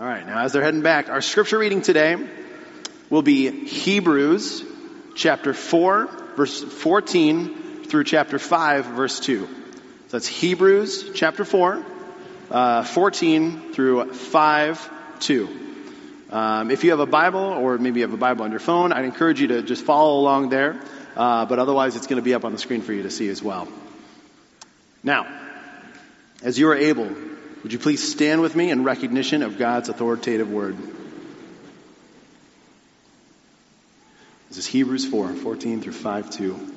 All right, now as they're heading back, our scripture reading today will be Hebrews chapter 4, verse 14 through chapter 5, verse 2. So that's Hebrews chapter 4, uh, 14 through 5, 2. Um, if you have a Bible, or maybe you have a Bible on your phone, I'd encourage you to just follow along there. Uh, but otherwise, it's going to be up on the screen for you to see as well. Now, as you are able, would you please stand with me in recognition of God's authoritative word? This is Hebrews 4 14 through 5 2.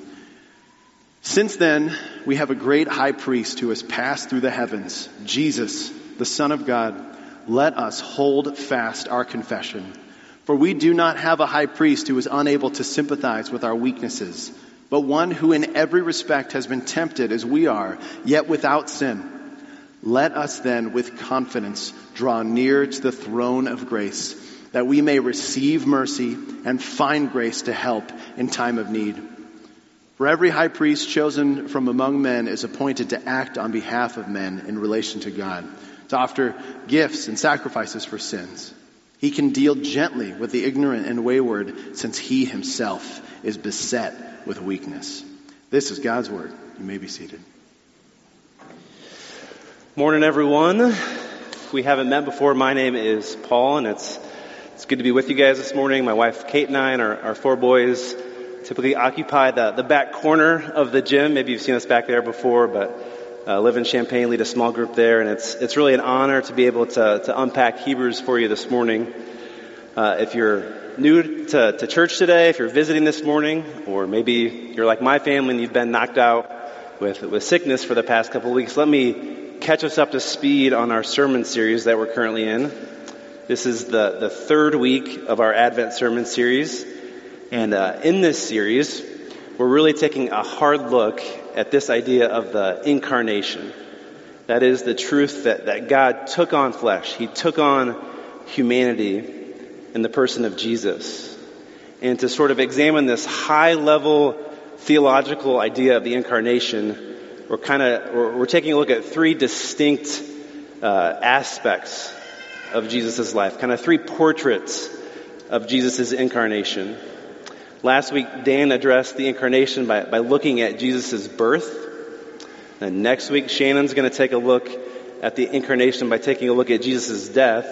Since then, we have a great high priest who has passed through the heavens, Jesus, the Son of God. Let us hold fast our confession. For we do not have a high priest who is unable to sympathize with our weaknesses, but one who in every respect has been tempted as we are, yet without sin. Let us then with confidence draw near to the throne of grace, that we may receive mercy and find grace to help in time of need. For every high priest chosen from among men is appointed to act on behalf of men in relation to God, to offer gifts and sacrifices for sins. He can deal gently with the ignorant and wayward, since he himself is beset with weakness. This is God's word. You may be seated. Morning, everyone. If we haven't met before, my name is Paul, and it's it's good to be with you guys this morning. My wife Kate and I and our, our four boys typically occupy the, the back corner of the gym. Maybe you've seen us back there before, but uh, live in Champaign, lead a small group there, and it's it's really an honor to be able to to unpack Hebrews for you this morning. Uh, if you're new to, to church today, if you're visiting this morning, or maybe you're like my family and you've been knocked out with with sickness for the past couple of weeks, let me catch us up to speed on our sermon series that we're currently in. This is the, the third week of our Advent sermon series. And uh, in this series, we're really taking a hard look at this idea of the incarnation. That is the truth that, that God took on flesh. He took on humanity in the person of Jesus. And to sort of examine this high level theological idea of the incarnation, we're kind of we're, we're, taking a look at three distinct uh, aspects of Jesus' life, kind of three portraits of Jesus' incarnation. Last week, Dan addressed the incarnation by, by looking at Jesus' birth. And next week, Shannon's going to take a look at the incarnation by taking a look at Jesus' death.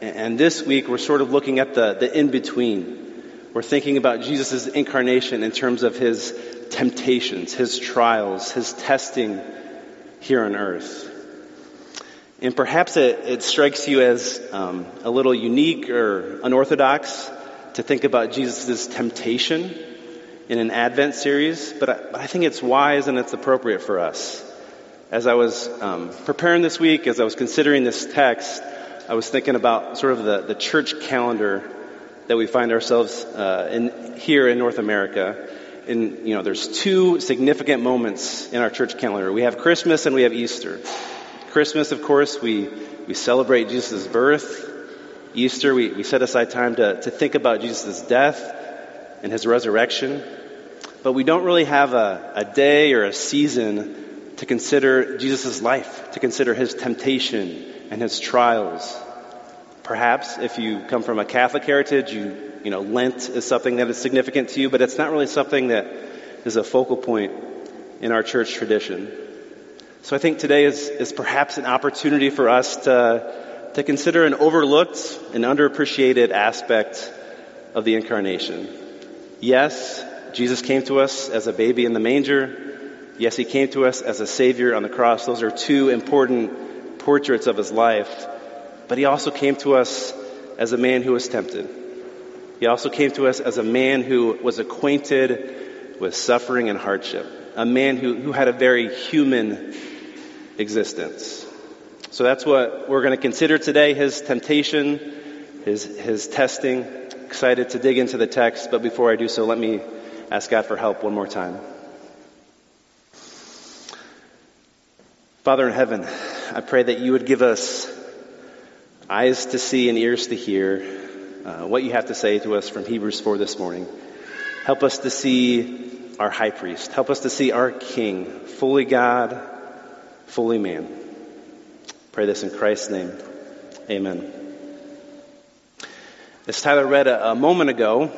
And this week, we're sort of looking at the, the in between. We're thinking about Jesus' incarnation in terms of his temptations, his trials, his testing here on earth. And perhaps it, it strikes you as um, a little unique or unorthodox to think about Jesus' temptation in an Advent series, but I, I, think it's wise and it's appropriate for us. As I was um, preparing this week, as I was considering this text, I was thinking about sort of the, the church calendar that we find ourselves uh, in here in North America in, you know, there's two significant moments in our church calendar. We have Christmas and we have Easter. Christmas, of course, we, we celebrate Jesus' birth. Easter, we, we set aside time to, to think about Jesus' death and his resurrection. But we don't really have a, a day or a season to consider Jesus' life, to consider his temptation and his trials. Perhaps if you come from a Catholic heritage, you you know, Lent is something that is significant to you, but it's not really something that is a focal point in our church tradition. So I think today is, is perhaps an opportunity for us to, to consider an overlooked and underappreciated aspect of the incarnation. Yes, Jesus came to us as a baby in the manger. Yes, he came to us as a savior on the cross. Those are two important portraits of his life. But he also came to us as a man who was tempted. He also came to us as a man who was acquainted with suffering and hardship, a man who, who had a very human existence. So that's what we're going to consider today his temptation, his, his testing. Excited to dig into the text, but before I do so, let me ask God for help one more time. Father in heaven, I pray that you would give us eyes to see and ears to hear uh, what you have to say to us from Hebrews 4 this morning. Help us to see our high priest. Help us to see our king, fully God, fully man. Pray this in Christ's name. Amen. As Tyler read a, a moment ago,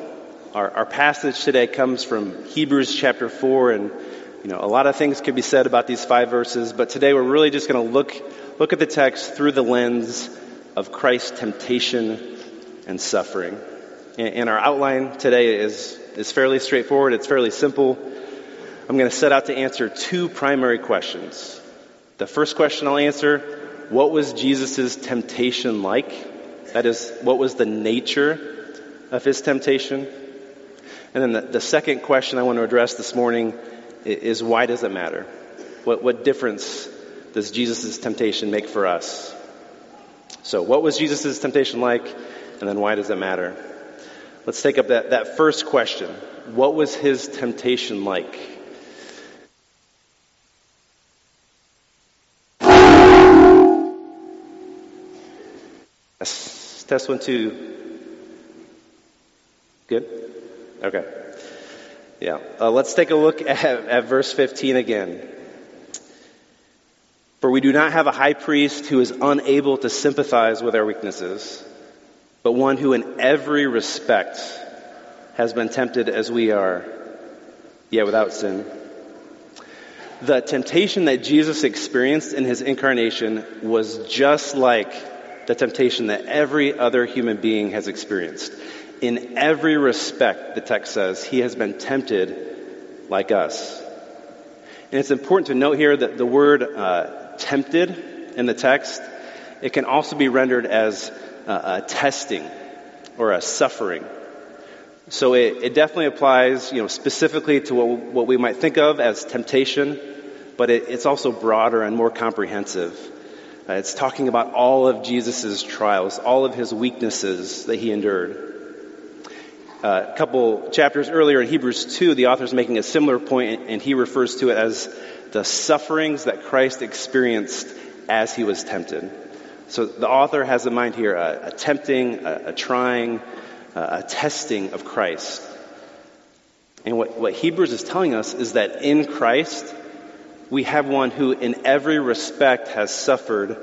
our, our, passage today comes from Hebrews chapter 4, and you know, a lot of things could be said about these five verses, but today we're really just going to look, look at the text through the lens of Christ's temptation and suffering. And, our outline today is, is fairly straightforward. It's fairly simple. I'm going to set out to answer two primary questions. The first question I'll answer, what was Jesus' temptation like? That is, what was the nature of his temptation? And then the, the second question I want to address this morning is why does it matter? What, what difference does Jesus' temptation make for us? So, what was Jesus' temptation like? And then why does it matter? Let's take up that, that first question. What was his temptation like? Test one, two. Good? Okay. Yeah. Uh, let's take a look at, at verse 15 again. For we do not have a high priest who is unable to sympathize with our weaknesses, but one who in every respect has been tempted as we are, yet without sin. The temptation that Jesus experienced in his incarnation was just like the temptation that every other human being has experienced. In every respect, the text says, he has been tempted like us. And it's important to note here that the word uh, tempted in the text, it can also be rendered as a, a testing or a suffering. So it, it, definitely applies, you know, specifically to what, what we might think of as temptation, but it, it's also broader and more comprehensive. Uh, it's talking about all of Jesus' trials, all of his weaknesses that he endured. Uh, a couple chapters earlier in Hebrews 2, the author is making a similar point, and he refers to it as the sufferings that Christ experienced as he was tempted. So the author has in mind here a, a tempting, a, a trying, a, a testing of Christ. And what, what Hebrews is telling us is that in Christ, we have one who in every respect has suffered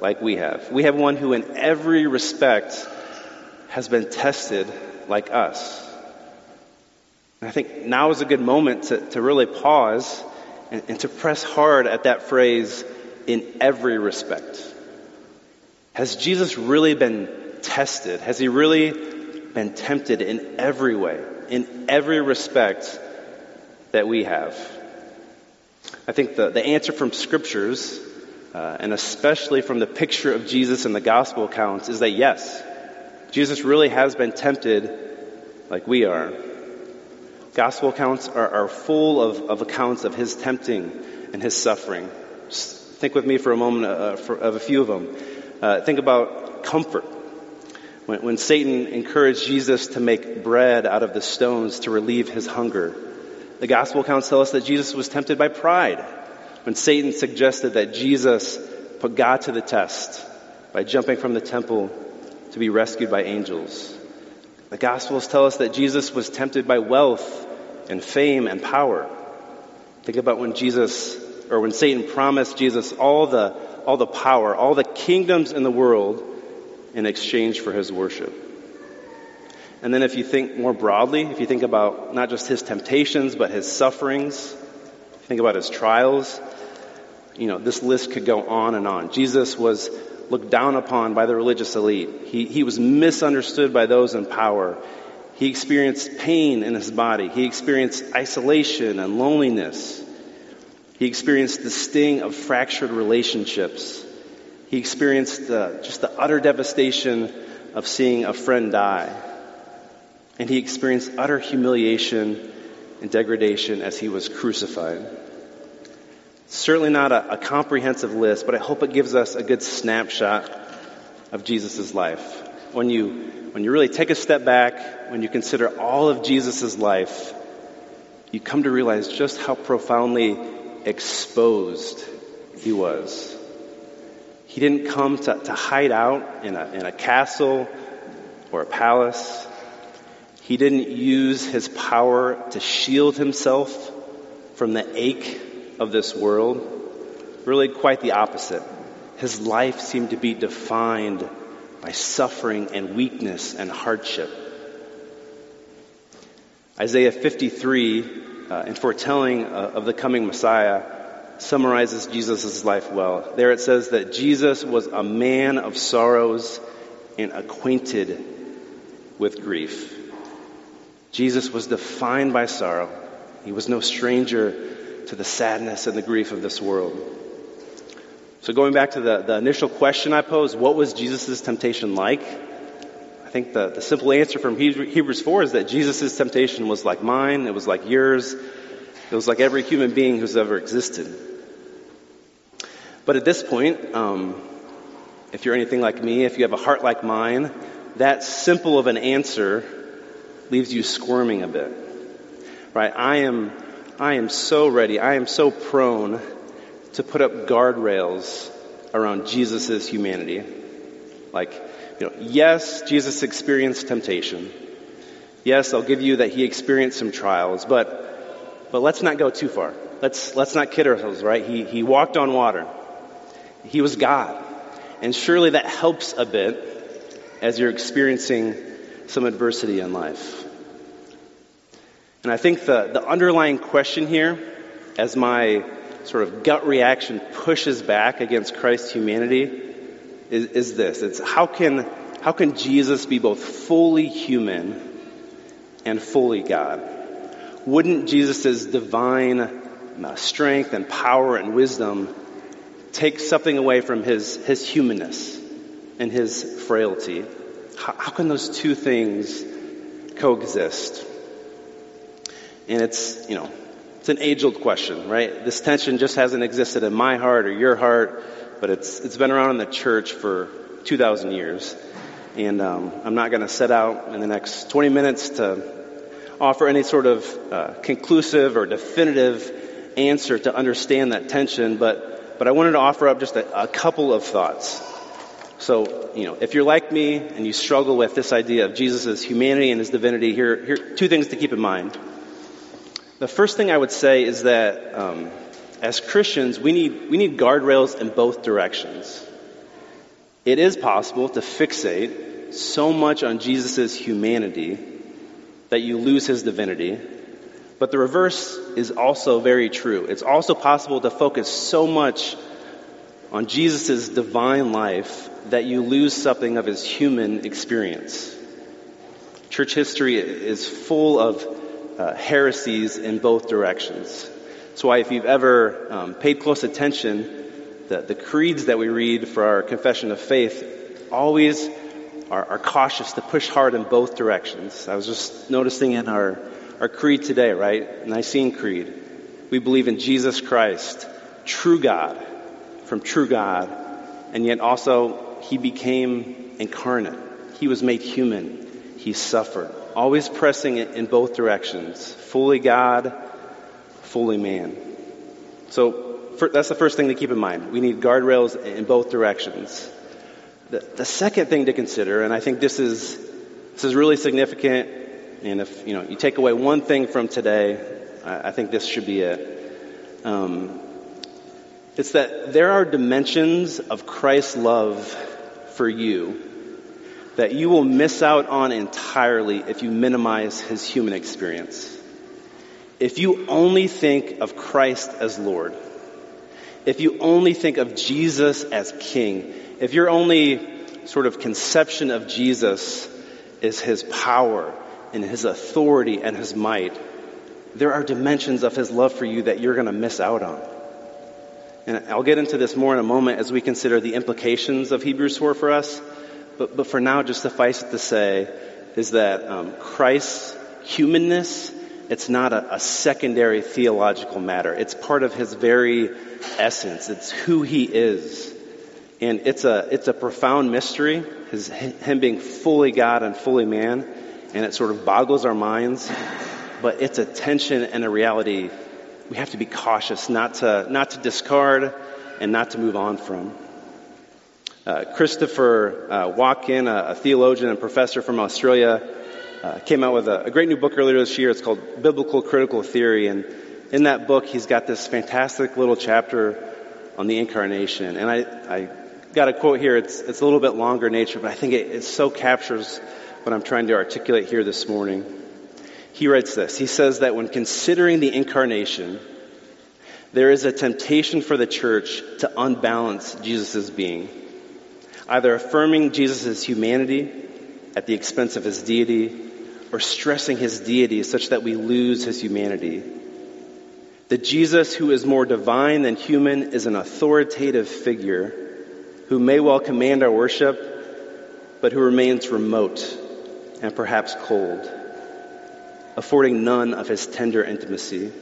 like we have. We have one who in every respect has been tested like us. And I think now is a good moment to, to really pause and, and to press hard at that phrase in every respect. Has Jesus really been tested? Has he really been tempted in every way, in every respect that we have? I think the, the answer from scriptures, uh, and especially from the picture of Jesus in the gospel accounts, is that yes, Jesus really has been tempted like we are. Gospel accounts are, are full of, of, accounts of his tempting and his suffering. Just think with me for a moment uh, for, of a few of them. Uh, think about comfort. When, when Satan encouraged Jesus to make bread out of the stones to relieve his hunger, the gospel accounts tell us that Jesus was tempted by pride. When Satan suggested that Jesus put God to the test by jumping from the temple to be rescued by angels. The Gospels tell us that Jesus was tempted by wealth and fame and power. Think about when Jesus, or when Satan promised Jesus all the, all the power, all the kingdoms in the world in exchange for his worship. And then if you think more broadly, if you think about not just his temptations, but his sufferings, think about his trials, you know, this list could go on and on. Jesus was looked down upon by the religious elite. He, he was misunderstood by those in power. He experienced pain in his body. He experienced isolation and loneliness. He experienced the sting of fractured relationships. He experienced just the utter devastation of seeing a friend die. And he experienced utter humiliation and degradation as he was crucified. Certainly not a, a comprehensive list, but I hope it gives us a good snapshot of Jesus' life. When you when you really take a step back, when you consider all of Jesus' life, you come to realize just how profoundly exposed he was. He didn't come to, to hide out in a, in a castle or a palace. He didn't use his power to shield himself from the ache of this world. Really, quite the opposite. His life seemed to be defined by suffering and weakness and hardship. Isaiah 53, uh, in foretelling uh, of the coming Messiah, summarizes Jesus' life well. There it says that Jesus was a man of sorrows and acquainted with grief. Jesus was defined by sorrow. He was no stranger to the sadness and the grief of this world. So going back to the, the initial question I posed, what was Jesus' temptation like? I think the, the simple answer from Hebrews 4 is that Jesus' temptation was like mine, it was like yours, it was like every human being who's ever existed. But at this point, um, if you're anything like me, if you have a heart like mine, that simple of an answer leaves you squirming a bit. Right? I am, I am so ready, I am so prone to put up guardrails around Jesus' humanity. Like, you know, yes, Jesus experienced temptation. Yes, I'll give you that he experienced some trials, but, but let's not go too far. Let's, let's not kid ourselves, right? He, he walked on water. He was God. And surely that helps a bit as you're experiencing some adversity in life. And I think the, the underlying question here, as my sort of gut reaction pushes back against Christ's humanity, is, is this. It's how can, how can Jesus be both fully human and fully God? Wouldn't Jesus' divine uh, strength and power and wisdom take something away from his, his humanness and his frailty? How, how can those two things coexist? And it's, you know, it's an age-old question, right? This tension just hasn't existed in my heart or your heart, but it's, it's been around in the church for 2,000 years. And um, I'm not going to set out in the next 20 minutes to offer any sort of uh, conclusive or definitive answer to understand that tension, but, but I wanted to offer up just a, a couple of thoughts. So, you know, if you're like me and you struggle with this idea of Jesus' humanity and his divinity, here, here two things to keep in mind. The first thing I would say is that um, as Christians, we need, we need guardrails in both directions. It is possible to fixate so much on Jesus' humanity that you lose his divinity. But the reverse is also very true. It's also possible to focus so much on Jesus' divine life that you lose something of his human experience. Church history is full of uh, heresies in both directions. That's why if you've ever um, paid close attention, the, the creeds that we read for our confession of faith always are, are, cautious to push hard in both directions. I was just noticing in our, our creed today, right? Nicene Creed. We believe in Jesus Christ, true God, from true God, and yet also He became incarnate. He was made human. He suffered always pressing it in both directions fully God, fully man. So for, that's the first thing to keep in mind. We need guardrails in both directions. The, the second thing to consider, and I think this is this is really significant, and if you know you take away one thing from today, I, I think this should be it. Um, it's that there are dimensions of Christ's love for you that you will miss out on entirely if you minimize his human experience. If you only think of Christ as Lord, if you only think of Jesus as King, if your only sort of conception of Jesus is his power and his authority and his might, there are dimensions of his love for you that you're going to miss out on. And I'll get into this more in a moment as we consider the implications of Hebrews 4 for us. But, but for now, just suffice it to say is that um, Christ's humanness, it's not a, a secondary theological matter. It's part of his very essence. It's who he is. And it's a, it's a profound mystery, his, him being fully God and fully man. And it sort of boggles our minds. But it's a tension and a reality we have to be cautious not to, not to discard and not to move on from. Uh, Christopher uh, Watkin, a, a, theologian and professor from Australia, uh, came out with a, a, great new book earlier this year. It's called Biblical Critical Theory. And in that book, he's got this fantastic little chapter on the incarnation. And I, I got a quote here. It's, it's a little bit longer in nature, but I think it, it so captures what I'm trying to articulate here this morning. He writes this. He says that when considering the incarnation, there is a temptation for the church to unbalance Jesus' being, either affirming Jesus' humanity at the expense of his deity or stressing his deity such that we lose his humanity. The Jesus who is more divine than human is an authoritative figure who may well command our worship, but who remains remote and perhaps cold, affording none of his tender intimacy.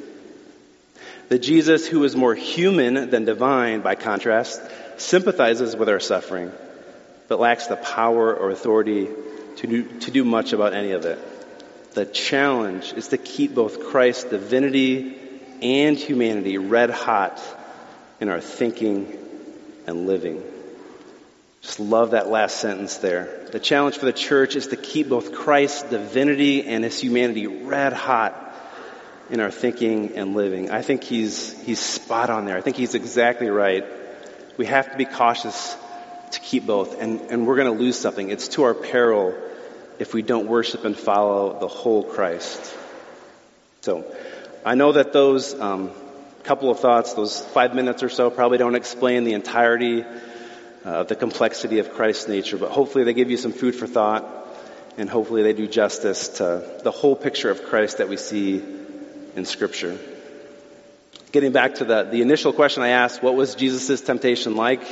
The Jesus who is more human than divine, by contrast, sympathizes with our suffering, but lacks the power or authority to do, to do much about any of it. The challenge is to keep both Christ's divinity and humanity red hot in our thinking and living. Just love that last sentence there. The challenge for the church is to keep both Christ's divinity and his humanity red hot in our thinking and living. I think he's, he's spot on there. I think he's exactly right. We have to be cautious to keep both, and, and we're going to lose something. It's to our peril if we don't worship and follow the whole Christ. So, I know that those um, couple of thoughts, those five minutes or so, probably don't explain the entirety uh, of the complexity of Christ's nature, but hopefully they give you some food for thought, and hopefully they do justice to the whole picture of Christ that we see in Scripture. Getting back to the, the initial question I asked, what was Jesus' temptation like?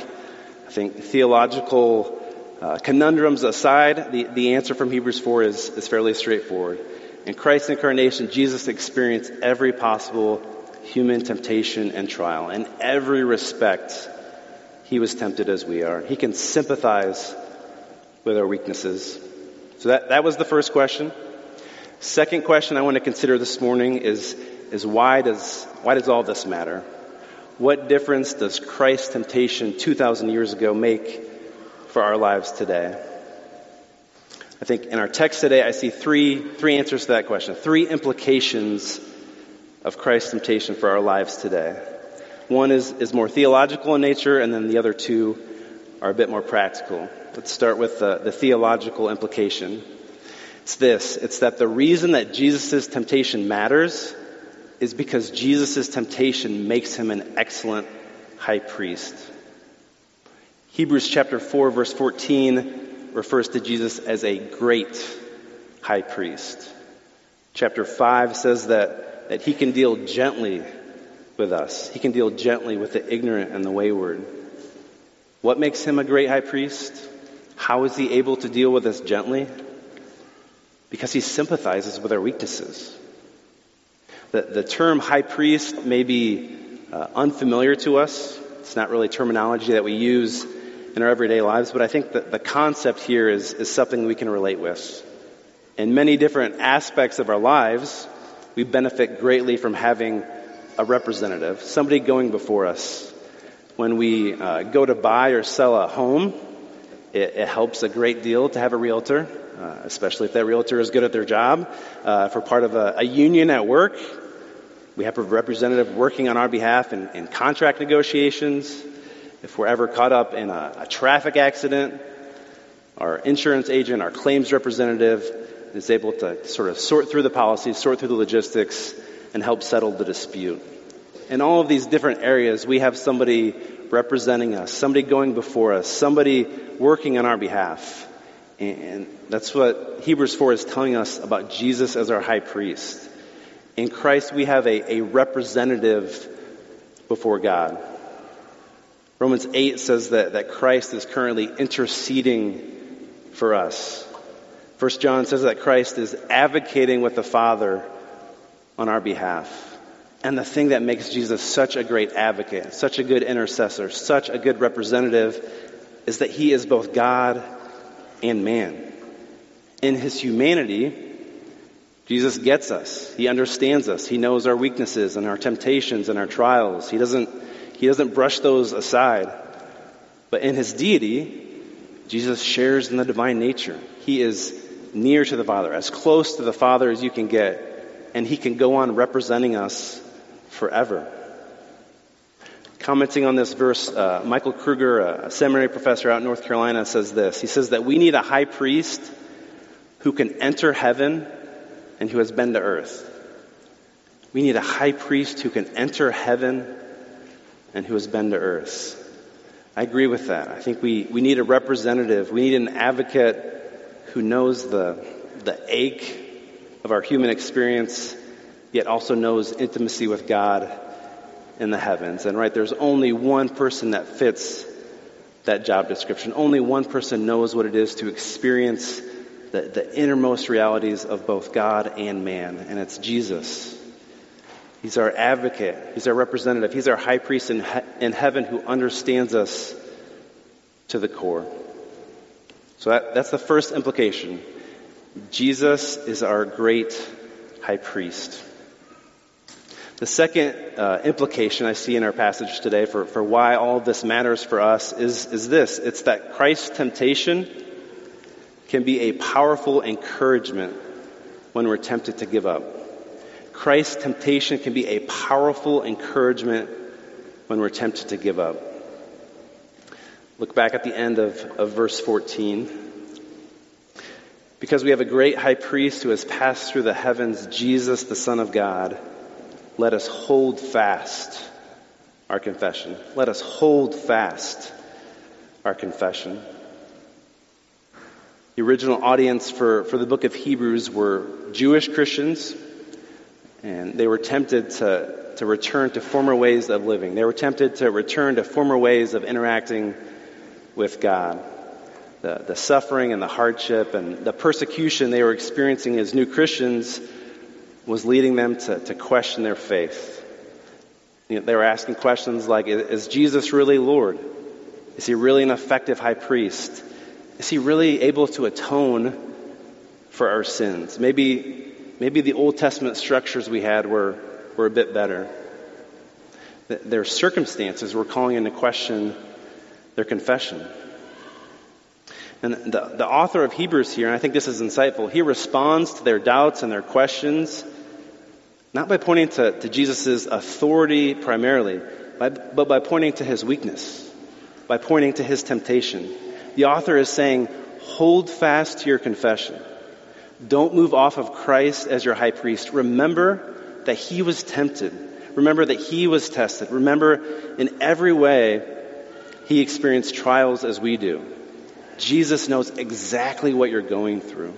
Think theological uh, conundrums aside, the, the answer from Hebrews 4 is, is fairly straightforward. In Christ's incarnation, Jesus experienced every possible human temptation and trial. In every respect, he was tempted as we are. He can sympathize with our weaknesses. So that, that was the first question. Second question I want to consider this morning is, is why does, why does all this matter? What difference does Christ's temptation 2,000 years ago make for our lives today? I think in our text today, I see three, three answers to that question, three implications of Christ's temptation for our lives today. One is, is more theological in nature, and then the other two are a bit more practical. Let's start with the, the theological implication. It's this it's that the reason that Jesus' temptation matters is because Jesus' temptation makes him an excellent high priest. Hebrews chapter 4, verse 14 refers to Jesus as a great high priest. Chapter 5 says that, that he can deal gently with us, he can deal gently with the ignorant and the wayward. What makes him a great high priest? How is he able to deal with us gently? because he sympathizes with our weaknesses. The, the term high priest may be uh, unfamiliar to us. It's not really terminology that we use in our everyday lives, but I think that the concept here is, is something we can relate with. In many different aspects of our lives, we benefit greatly from having a representative, somebody going before us. When we uh, go to buy or sell a home, it, it helps a great deal to have a realtor uh, especially if that realtor is good at their job. Uh, if we're part of a, a, union at work, we have a representative working on our behalf in, in contract negotiations. If we're ever caught up in a, a traffic accident, our insurance agent, our claims representative is able to sort of sort through the policies, sort through the logistics, and help settle the dispute. In all of these different areas, we have somebody representing us, somebody going before us, somebody working on our behalf. And that's what Hebrews 4 is telling us about Jesus as our high priest. In Christ, we have a, a representative before God. Romans 8 says that, that Christ is currently interceding for us. First John says that Christ is advocating with the Father on our behalf. And the thing that makes Jesus such a great advocate, such a good intercessor, such a good representative is that he is both God and man. In his humanity, Jesus gets us. He understands us. He knows our weaknesses and our temptations and our trials. He doesn't, he doesn't brush those aside. But in his deity, Jesus shares in the divine nature. He is near to the Father, as close to the Father as you can get, and he can go on representing us forever. Commenting on this verse, uh, Michael Kruger, a seminary professor out in North Carolina, says this. He says that we need a high priest who can enter heaven and who has been to earth. We need a high priest who can enter heaven and who has been to earth. I agree with that. I think we, we need a representative. We need an advocate who knows the, the ache of our human experience, yet also knows intimacy with God in the heavens. And right, there's only one person that fits that job description. Only one person knows what it is to experience the, the innermost realities of both God and man, and it's Jesus. He's our advocate. He's our representative. He's our high priest in, he- in heaven who understands us to the core. So that, that's the first implication. Jesus is our great high priest. The second uh, implication I see in our passage today for, for why all this matters for us is, is this. It's that Christ's temptation can be a powerful encouragement when we're tempted to give up. Christ's temptation can be a powerful encouragement when we're tempted to give up. Look back at the end of, of verse 14. Because we have a great high priest who has passed through the heavens, Jesus, the Son of God, let us hold fast our confession. Let us hold fast our confession. The original audience for, for the book of Hebrews were Jewish Christians, and they were tempted to, to return to former ways of living. They were tempted to return to former ways of interacting with God. The, the suffering and the hardship and the persecution they were experiencing as new Christians was leading them to, to question their faith. You know, they were asking questions like, is Jesus really Lord? Is he really an effective high priest? Is he really able to atone for our sins? Maybe, maybe the Old Testament structures we had were, were a bit better. Their circumstances were calling into question their confession. And the, the author of Hebrews here, and I think this is insightful, he responds to their doubts and their questions not by pointing to, to Jesus' authority primarily, by, but by pointing to his weakness, by pointing to his temptation. The author is saying, hold fast to your confession. Don't move off of Christ as your high priest. Remember that he was tempted. Remember that he was tested. Remember in every way he experienced trials as we do. Jesus knows exactly what you're going through.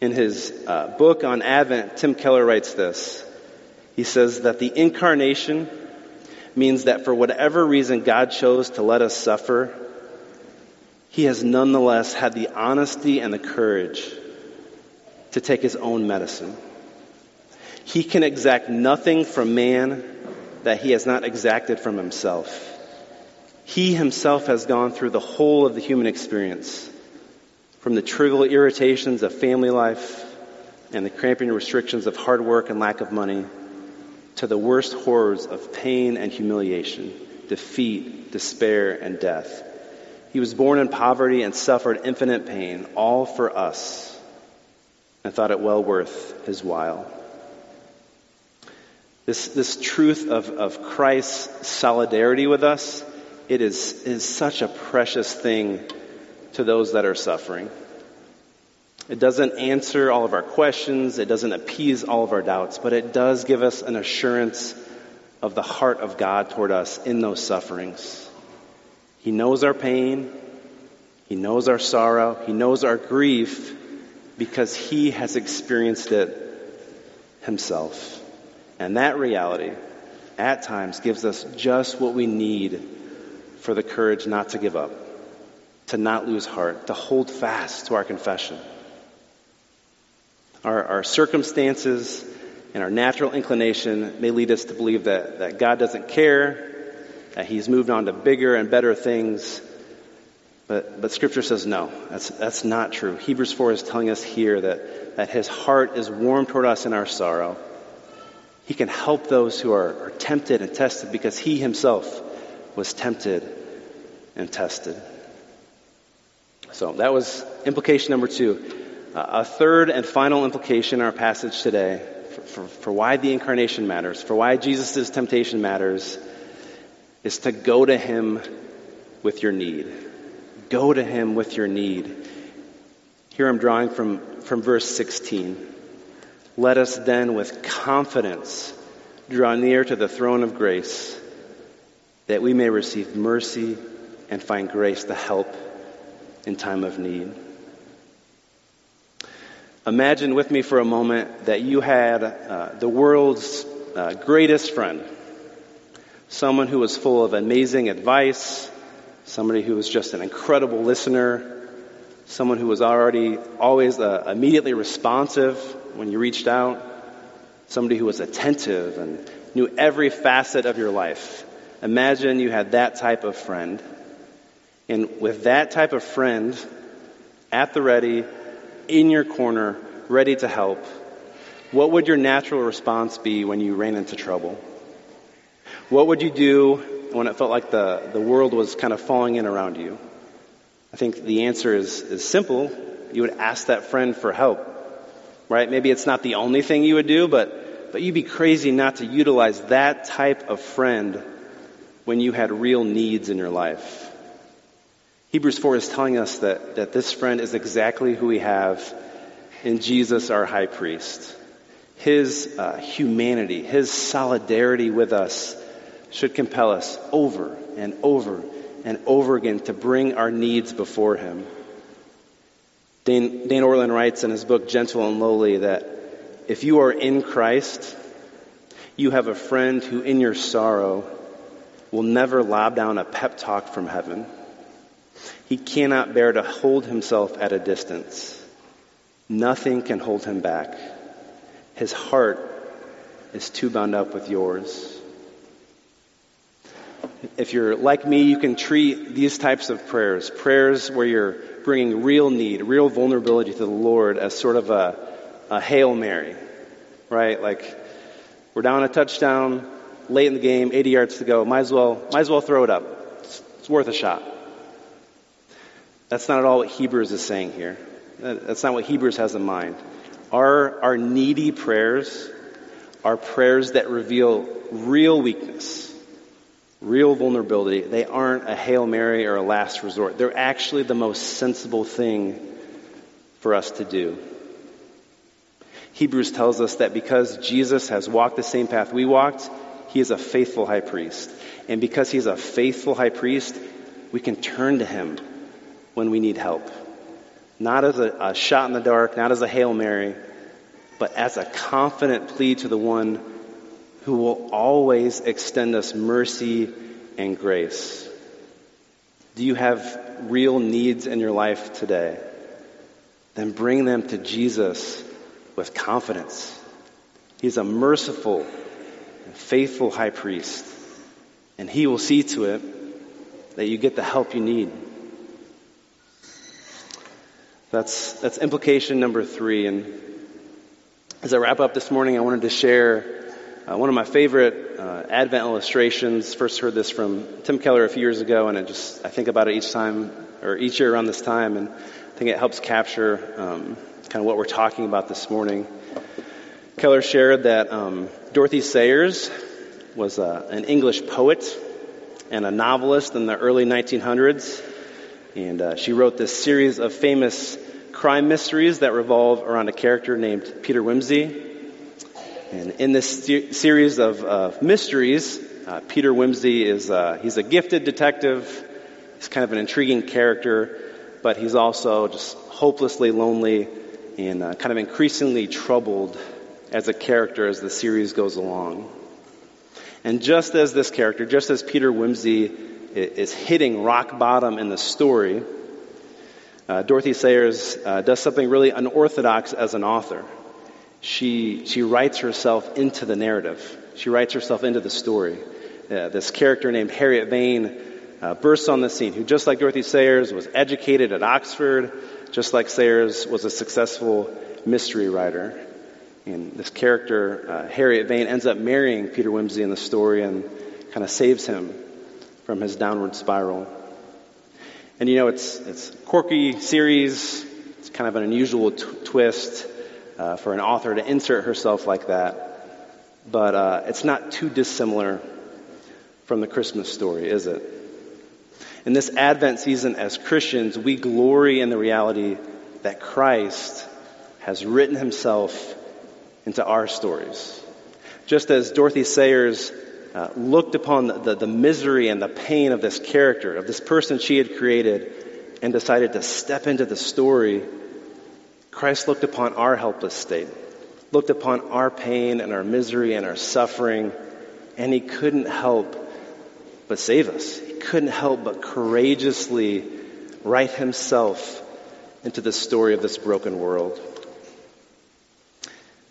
In his uh, book on Advent, Tim Keller writes this. He says that the incarnation means that for whatever reason God chose to let us suffer, he has nonetheless had the honesty and the courage to take his own medicine. He can exact nothing from man that he has not exacted from himself. He himself has gone through the whole of the human experience, from the trivial irritations of family life and the cramping restrictions of hard work and lack of money to the worst horrors of pain and humiliation, defeat, despair, and death. He was born in poverty and suffered infinite pain, all for us, and thought it well worth his while. This, this truth of, of Christ's solidarity with us, it is, is such a precious thing to those that are suffering. It doesn't answer all of our questions. It doesn't appease all of our doubts, but it does give us an assurance of the heart of God toward us in those sufferings. He knows our pain. He knows our sorrow. He knows our grief because he has experienced it himself. And that reality at times gives us just what we need for the courage not to give up, to not lose heart, to hold fast to our confession. Our, our circumstances and our natural inclination may lead us to believe that, that God doesn't care, that He's moved on to bigger and better things. But, but Scripture says no, that's, that's not true. Hebrews 4 is telling us here that, that His heart is warm toward us in our sorrow. He can help those who are, are tempted and tested because He Himself was tempted and tested. So that was implication number two. A third and final implication in our passage today for, for, for why the incarnation matters, for why Jesus' temptation matters, is to go to him with your need. Go to him with your need. Here I'm drawing from, from verse 16. Let us then with confidence draw near to the throne of grace that we may receive mercy and find grace to help in time of need. Imagine with me for a moment that you had uh, the world's uh, greatest friend, someone who was full of amazing advice, somebody who was just an incredible listener, someone who was already always uh, immediately responsive when you reached out, somebody who was attentive and knew every facet of your life. Imagine you had that type of friend. And with that type of friend at the ready, in your corner, ready to help, what would your natural response be when you ran into trouble? What would you do when it felt like the, the world was kind of falling in around you? I think the answer is, is simple. You would ask that friend for help, right? Maybe it's not the only thing you would do, but, but you'd be crazy not to utilize that type of friend when you had real needs in your life. Hebrews 4 is telling us that, that this friend is exactly who we have in Jesus, our high priest. His uh, humanity, his solidarity with us should compel us over and over and over again to bring our needs before him. Dane, Dane Ortlund writes in his book, Gentle and Lowly, that if you are in Christ, you have a friend who in your sorrow will never lob down a pep talk from heaven he cannot bear to hold himself at a distance. Nothing can hold him back. His heart is too bound up with yours. If you're like me, you can treat these types of prayers, prayers where you're bringing real need, real vulnerability to the Lord as sort of a, a Hail Mary, right? Like, we're down a touchdown, late in the game, 80 yards to go, might as well, might as well throw it up. It's, it's worth a shot. That's not at all what Hebrews is saying here. That's not what Hebrews has in mind. Our, our needy prayers are prayers that reveal real weakness, real vulnerability. They aren't a Hail Mary or a last resort. They're actually the most sensible thing for us to do. Hebrews tells us that because Jesus has walked the same path we walked, he is a faithful high priest. And because he's a faithful high priest, we can turn to him when we need help. Not as a, a shot in the dark, not as a Hail Mary, but as a confident plea to the one who will always extend us mercy and grace. Do you have real needs in your life today? Then bring them to Jesus with confidence. He's a merciful and faithful high priest, and he will see to it that you get the help you need. That's, that's implication number three. And as I wrap up this morning, I wanted to share uh, one of my favorite uh, Advent illustrations. First heard this from Tim Keller a few years ago, and I just I think about it each time or each year around this time, and I think it helps capture um, kind of what we're talking about this morning. Keller shared that um, Dorothy Sayers was uh, an English poet and a novelist in the early 1900s. And uh, she wrote this series of famous crime mysteries that revolve around a character named Peter Wimsey. And in this series of uh, mysteries, uh, Peter Wimsey is uh, he's a gifted detective. He's kind of an intriguing character, but he's also just hopelessly lonely and uh, kind of increasingly troubled as a character as the series goes along. And just as this character, just as Peter Wimsey is hitting rock bottom in the story, uh, Dorothy Sayers uh, does something really unorthodox as an author. She, she writes herself into the narrative. She writes herself into the story. Uh, this character named Harriet Vane uh, bursts on the scene, who just like Dorothy Sayers was educated at Oxford, just like Sayers was a successful mystery writer. And this character, uh, Harriet Vane, ends up marrying Peter Wimsey in the story and kind of saves him from his downward spiral. And you know, it's, it's quirky series. It's kind of an unusual t- twist. uh, for an author to insert herself like that, but uh, it's not too dissimilar from the Christmas story, is it? In this Advent season, as Christians, we glory in the reality that Christ has written himself into our stories. Just as Dorothy Sayers uh, looked upon the, the, the misery and the pain of this character, of this person she had created, and decided to step into the story, Christ looked upon our helpless state, looked upon our pain and our misery and our suffering, and he couldn't help but save us. He couldn't help but courageously write himself into the story of this broken world.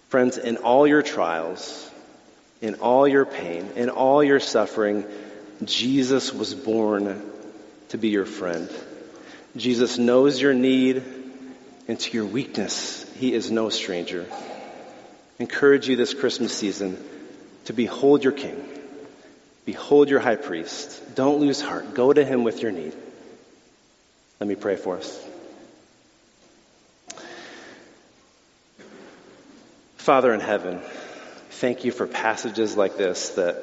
Friends, in all your trials, in all your pain, in all your suffering, Jesus was born to be your friend. Jesus knows your need and to your weakness. He is no stranger. Encourage you this Christmas season to behold your King. Behold your high priest. Don't lose heart. Go to him with your need. Let me pray for us. Father in heaven, thank you for passages like this that,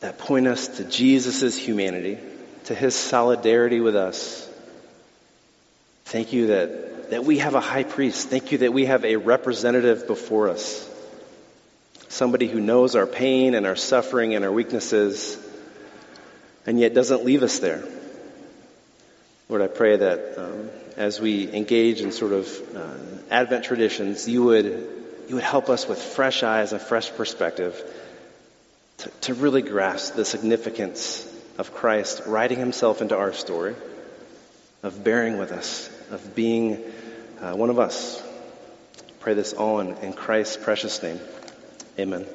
that point us to Jesus' humanity, to his solidarity with us. Thank you that, that we have a high priest. Thank you that we have a representative before us. Somebody who knows our pain and our suffering and our weaknesses and yet doesn't leave us there. Lord, I pray that um, as we engage in sort of uh, Advent traditions, you would you would help us with fresh eyes and fresh perspective to, to really grasp the significance of Christ writing himself into our story, of bearing with us, of being uh, one of us. Pray this all in, in Christ's precious name. Amen.